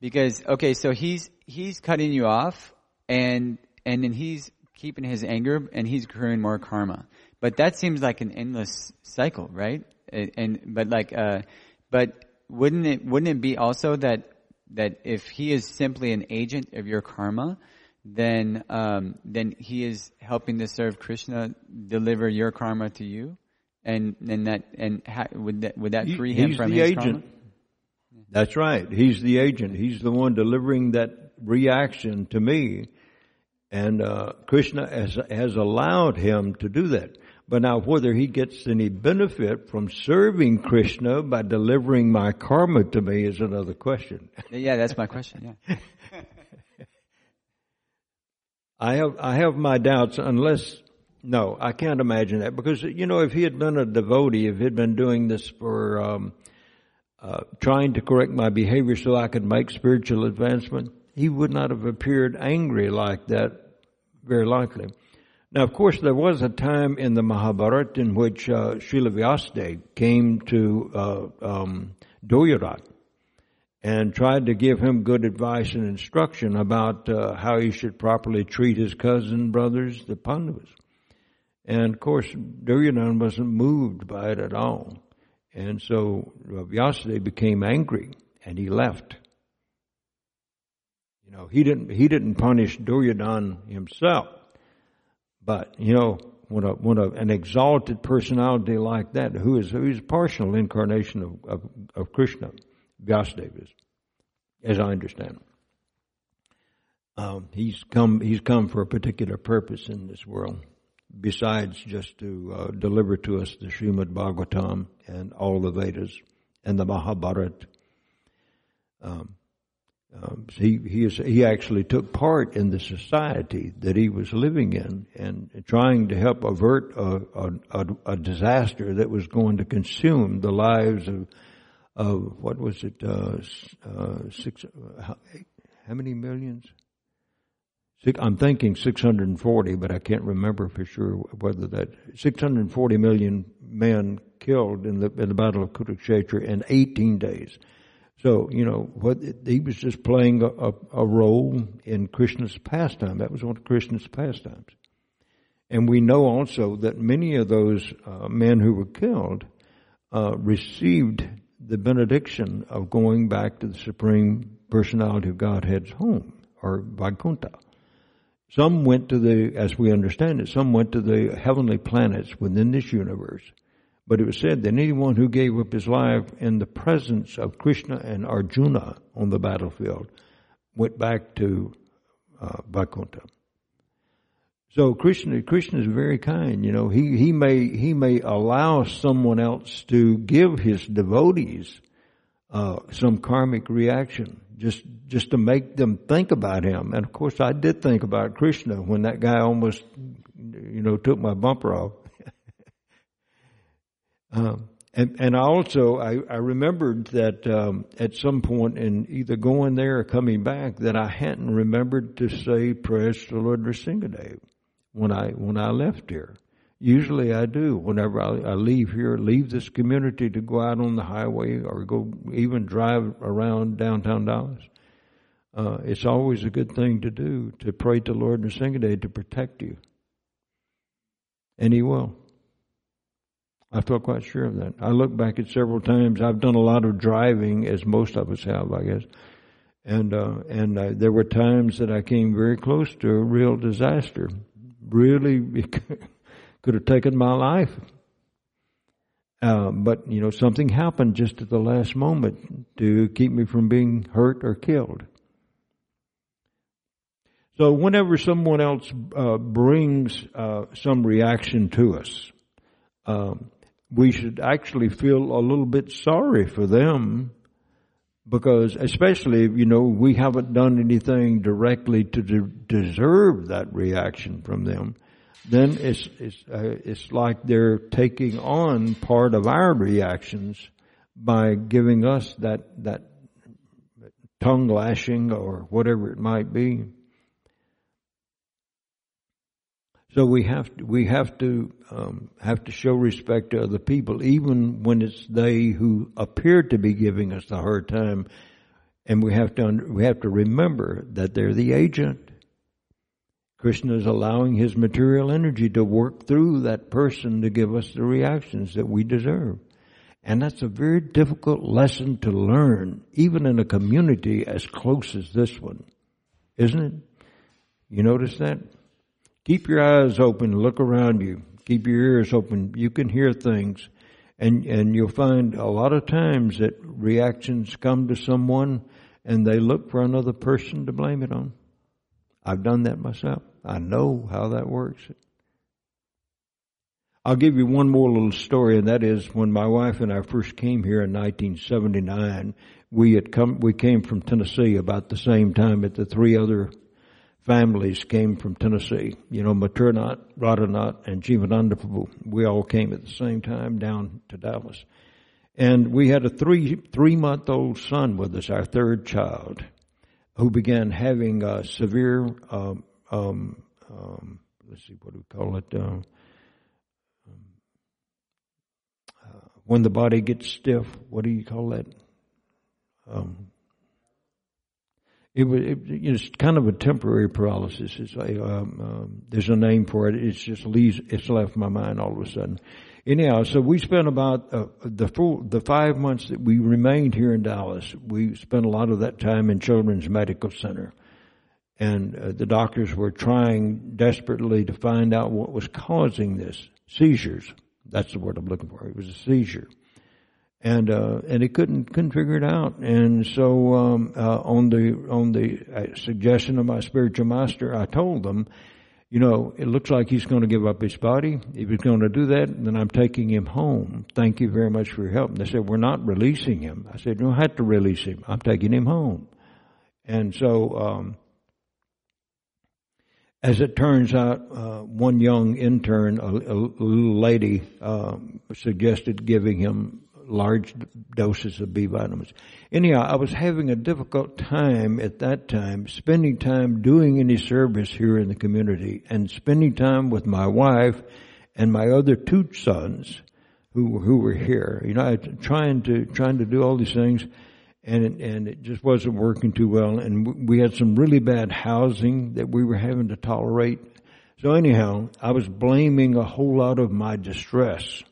because okay, so he's he's cutting you off, and and then he's keeping his anger, and he's accruing more karma. But that seems like an endless cycle, right? And, and but like uh, but wouldn't it wouldn't it be also that that if he is simply an agent of your karma, then um, then he is helping to serve Krishna deliver your karma to you, and and that and ha, would that would that free he, him from the his agent. karma? That's right. He's the agent. He's the one delivering that reaction to me, and uh, Krishna has has allowed him to do that. But now whether he gets any benefit from serving Krishna by delivering my karma to me is another question. Yeah, that's my question, yeah. [laughs] I have, I have my doubts unless, no, I can't imagine that because, you know, if he had been a devotee, if he'd been doing this for, um, uh, trying to correct my behavior so I could make spiritual advancement, he would not have appeared angry like that, very likely. Now, of course, there was a time in the Mahabharata in which uh, Srila came to uh, um, and tried to give him good advice and instruction about uh, how he should properly treat his cousin brothers, the Pandavas. And of course, Duryodhana wasn't moved by it at all. And so Vyasadeva became angry and he left. You know, he didn't, he didn't punish Duryodhana himself. But, you know, when a, when a, an exalted personality like that, who is, who is a partial incarnation of, of, of Krishna, Vyasadeva is, as I understand. Um, he's come, he's come for a particular purpose in this world, besides just to uh, deliver to us the Srimad Bhagavatam and all the Vedas and the Mahabharata. Um, um, he he, is, he actually took part in the society that he was living in and trying to help avert a, a, a disaster that was going to consume the lives of of what was it uh, uh, six how, how many millions? Six, I'm thinking 640, but I can't remember for sure whether that 640 million men killed in the in the Battle of Kurukshetra in 18 days. So, you know, what he was just playing a, a, role in Krishna's pastime. That was one of Krishna's pastimes. And we know also that many of those uh, men who were killed uh, received the benediction of going back to the Supreme Personality of Godhead's home, or Vaikuntha. Some went to the, as we understand it, some went to the heavenly planets within this universe but it was said that anyone who gave up his life in the presence of Krishna and Arjuna on the battlefield went back to uh, Vaikuntha. So Krishna, Krishna is very kind. You know, he, he may, he may allow someone else to give his devotees, uh, some karmic reaction just, just to make them think about him. And of course I did think about Krishna when that guy almost, you know, took my bumper off. Um, and, and also, I, I remembered that um, at some point in either going there or coming back, that I hadn't remembered to say "Praise the Lord Nrsingadev when I when I left here. Usually, I do whenever I, I leave here, leave this community to go out on the highway or go even drive around downtown Dallas. Uh, it's always a good thing to do to pray to Lord Nrsingadev to protect you, and He will. I feel quite sure of that. I look back at several times. I've done a lot of driving, as most of us have, I guess. And uh, and uh, there were times that I came very close to a real disaster. Really, [laughs] could have taken my life. Uh, but you know, something happened just at the last moment to keep me from being hurt or killed. So whenever someone else uh, brings uh, some reaction to us, um, we should actually feel a little bit sorry for them because especially you know we haven't done anything directly to de- deserve that reaction from them then it's it's uh, it's like they're taking on part of our reactions by giving us that that tongue lashing or whatever it might be So we have to, we have to um, have to show respect to other people, even when it's they who appear to be giving us the hard time, and we have to we have to remember that they're the agent. Krishna is allowing his material energy to work through that person to give us the reactions that we deserve. And that's a very difficult lesson to learn, even in a community as close as this one. Isn't it? You notice that? Keep your eyes open, look around you, keep your ears open. You can hear things. And, and you'll find a lot of times that reactions come to someone and they look for another person to blame it on. I've done that myself. I know how that works. I'll give you one more little story, and that is when my wife and I first came here in 1979. We had come, we came from Tennessee about the same time that the three other families came from Tennessee. You know, Maturnath, Radhanath, and Jivananda Prabhu. We all came at the same time down to Dallas. And we had a three, three month old son with us, our third child, who began having a severe, um, um, um, let's see, what do we call it? Uh, uh, when the body gets stiff, what do you call that? Um, it was it, it's kind of a temporary paralysis. It's a, um, um, there's a name for it. It's just leaves. It's left my mind all of a sudden. anyhow, so we spent about uh, the full, the five months that we remained here in Dallas. We spent a lot of that time in Children's Medical Center, and uh, the doctors were trying desperately to find out what was causing this seizures. That's the word I'm looking for. It was a seizure, and uh, and he couldn't couldn't figure it out. And so um, uh, on the on the uh, suggestion of my spiritual master, I told them you know, it looks like he's going to give up his body. If he's going to do that, then I'm taking him home. Thank you very much for your help. And they said, we're not releasing him. I said, you don't have to release him. I'm taking him home. And so, um, as it turns out, uh, one young intern, a, a little lady, um, suggested giving him large doses of B vitamins. Anyhow, I was having a difficult time at that time spending time doing any service here in the community and spending time with my wife and my other two sons who who were here. You know, I, trying to trying to do all these things, and it, and it just wasn't working too well. And we had some really bad housing that we were having to tolerate. So anyhow, I was blaming a whole lot of my distress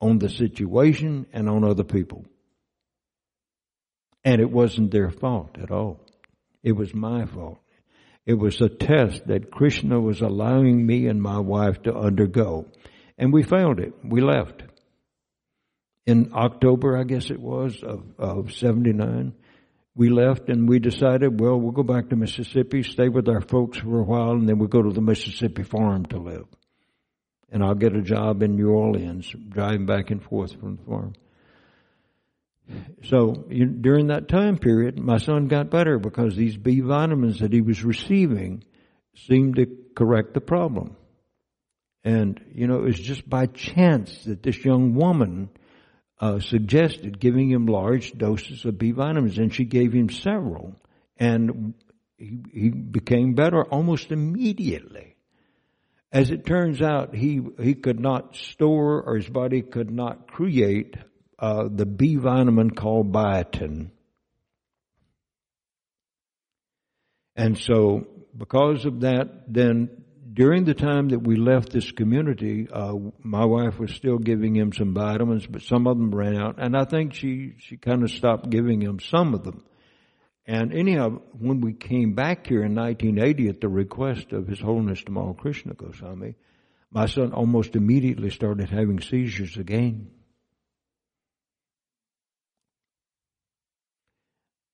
on the situation and on other people. And it wasn't their fault at all. It was my fault. It was a test that Krishna was allowing me and my wife to undergo. And we failed it. We left. In October, I guess it was, of, of 79, we left and we decided, well, we'll go back to Mississippi, stay with our folks for a while, and then we'll go to the Mississippi farm to live and I'll get a job in New Orleans, driving back and forth from the farm. So you, during that time period, my son got better because these B vitamins that he was receiving seemed to correct the problem. And, you know, it was just by chance that this young woman uh, suggested giving him large doses of B vitamins, and she gave him several. And he, he became better almost immediately. As it turns out, he, he could not store or his body could not create uh, the B vitamin called biotin. And so, because of that, then during the time that we left this community, uh, my wife was still giving him some vitamins, but some of them ran out, and I think she she kind of stopped giving him some of them. And anyhow, when we came back here in 1980 at the request of His Holiness Tamal Krishna Goswami, my son almost immediately started having seizures again.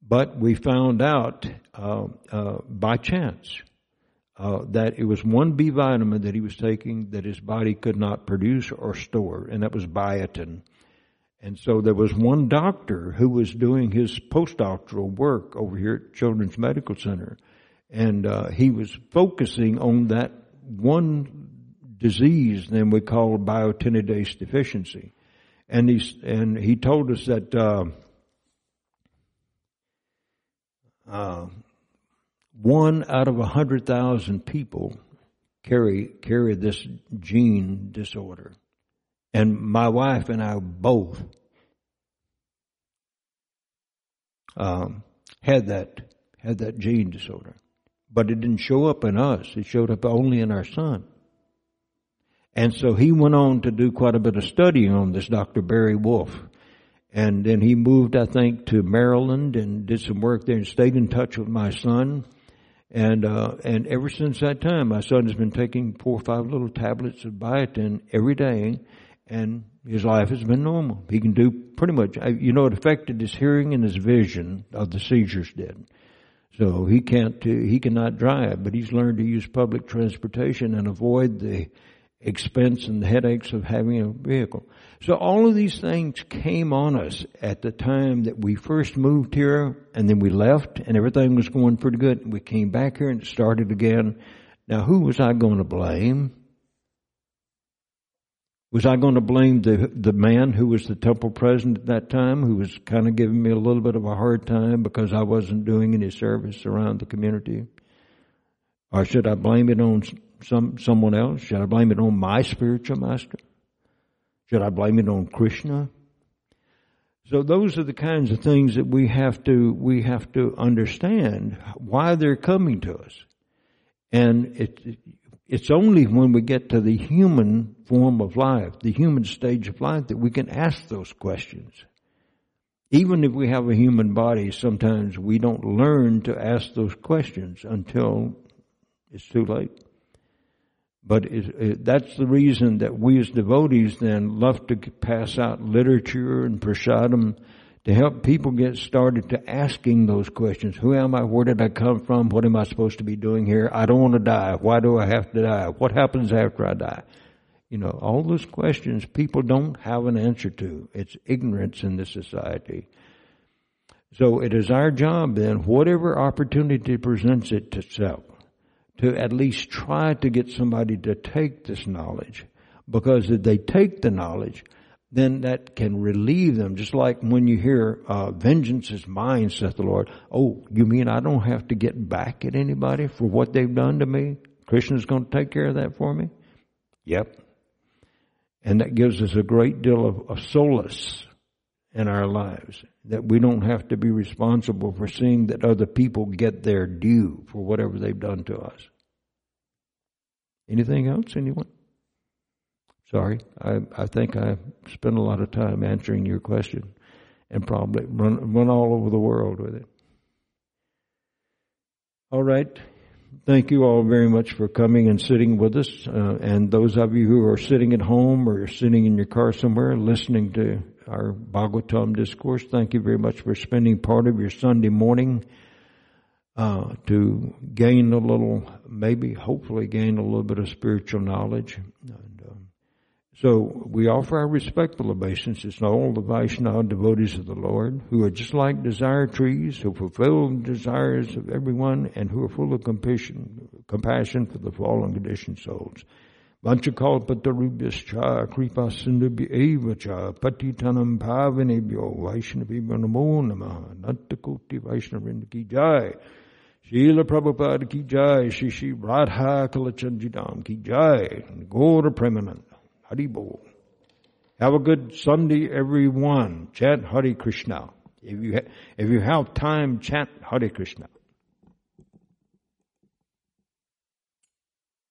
But we found out uh, uh, by chance uh, that it was one B vitamin that he was taking that his body could not produce or store, and that was biotin. And so there was one doctor who was doing his postdoctoral work over here at Children's Medical Center, and uh, he was focusing on that one disease then we call biotinidase deficiency. And he, and he told us that uh, uh, one out of a hundred thousand people carry carry this gene disorder. And my wife and I both um, had that had that gene disorder, but it didn't show up in us. It showed up only in our son. And so he went on to do quite a bit of studying on this, Dr. Barry Wolf. And then he moved, I think, to Maryland and did some work there and stayed in touch with my son. And uh, and ever since that time, my son has been taking four or five little tablets of biotin every day, and his life has been normal. He can do pretty much, uh, you know, it affected his hearing and his vision of the seizures did. So he can't, uh, he cannot drive, but he's learned to use public transportation and avoid the expense and the headaches of having a vehicle. So all of these things came on us at the time that we first moved here and then we left and everything was going pretty good. We came back here and it started again. Now who was I going to blame? Was I going to blame the the man who was the temple president at that time, who was kind of giving me a little bit of a hard time because I wasn't doing any service around the community? Or should I blame it on some someone else? Should I blame it on my spiritual master? Should I blame it on Krishna? So those are the kinds of things that we have to we have to understand why they're coming to us, and it It's only when we get to the human form of life, the human stage of life, that we can ask those questions. Even if we have a human body, sometimes we don't learn to ask those questions until it's too late. But it, it, that's the reason that we as devotees then love to pass out literature and prasadam to help people get started to asking those questions. Who am I? Where did I come from? What am I supposed to be doing here? I don't want to die. Why do I have to die? What happens after I die? You know, all those questions people don't have an answer to. It's ignorance in this society. So it is our job then, whatever opportunity presents itself, to at least try to get somebody to take this knowledge. Because if they take the knowledge, then that can relieve them. Just like when you hear, uh, vengeance is mine, saith the Lord. Oh, you mean I don't have to get back at anybody for what they've done to me? Krishna's going to take care of that for me? Yep. And that gives us a great deal of, of solace in our lives. That we don't have to be responsible for seeing that other people get their due for whatever they've done to us. Anything else, anyone? Sorry, I, I think I spent a lot of time answering your question and probably run, run all over the world with it. All right. Thank you all very much for coming and sitting with us. Uh, and those of you who are sitting at home or sitting in your car somewhere listening to our Bhagavatam discourse. Thank you very much for spending part of your Sunday morning uh, to gain a little, maybe, hopefully, gain a little bit of spiritual knowledge. So we offer our respectful obeisances to all the Vaishnava devotees of the Lord who are just like desire trees, who fulfill the desires of everyone and who are full of compassion, compassion for the fallen conditioned souls. Vanchakalpatarubhyascha kripa sindhubhya eva cha patitanam pavanebhyo vaishnavibhyo namo namaha nattakoti vaishnavinda ki jai Srila Prabhupada ki jai Shishi Radha Kalachandidam ki jai. Gaura Premanand Hari Have a good Sunday everyone. Chant Hare Krishna. If you ha- if you have time chant Hare Krishna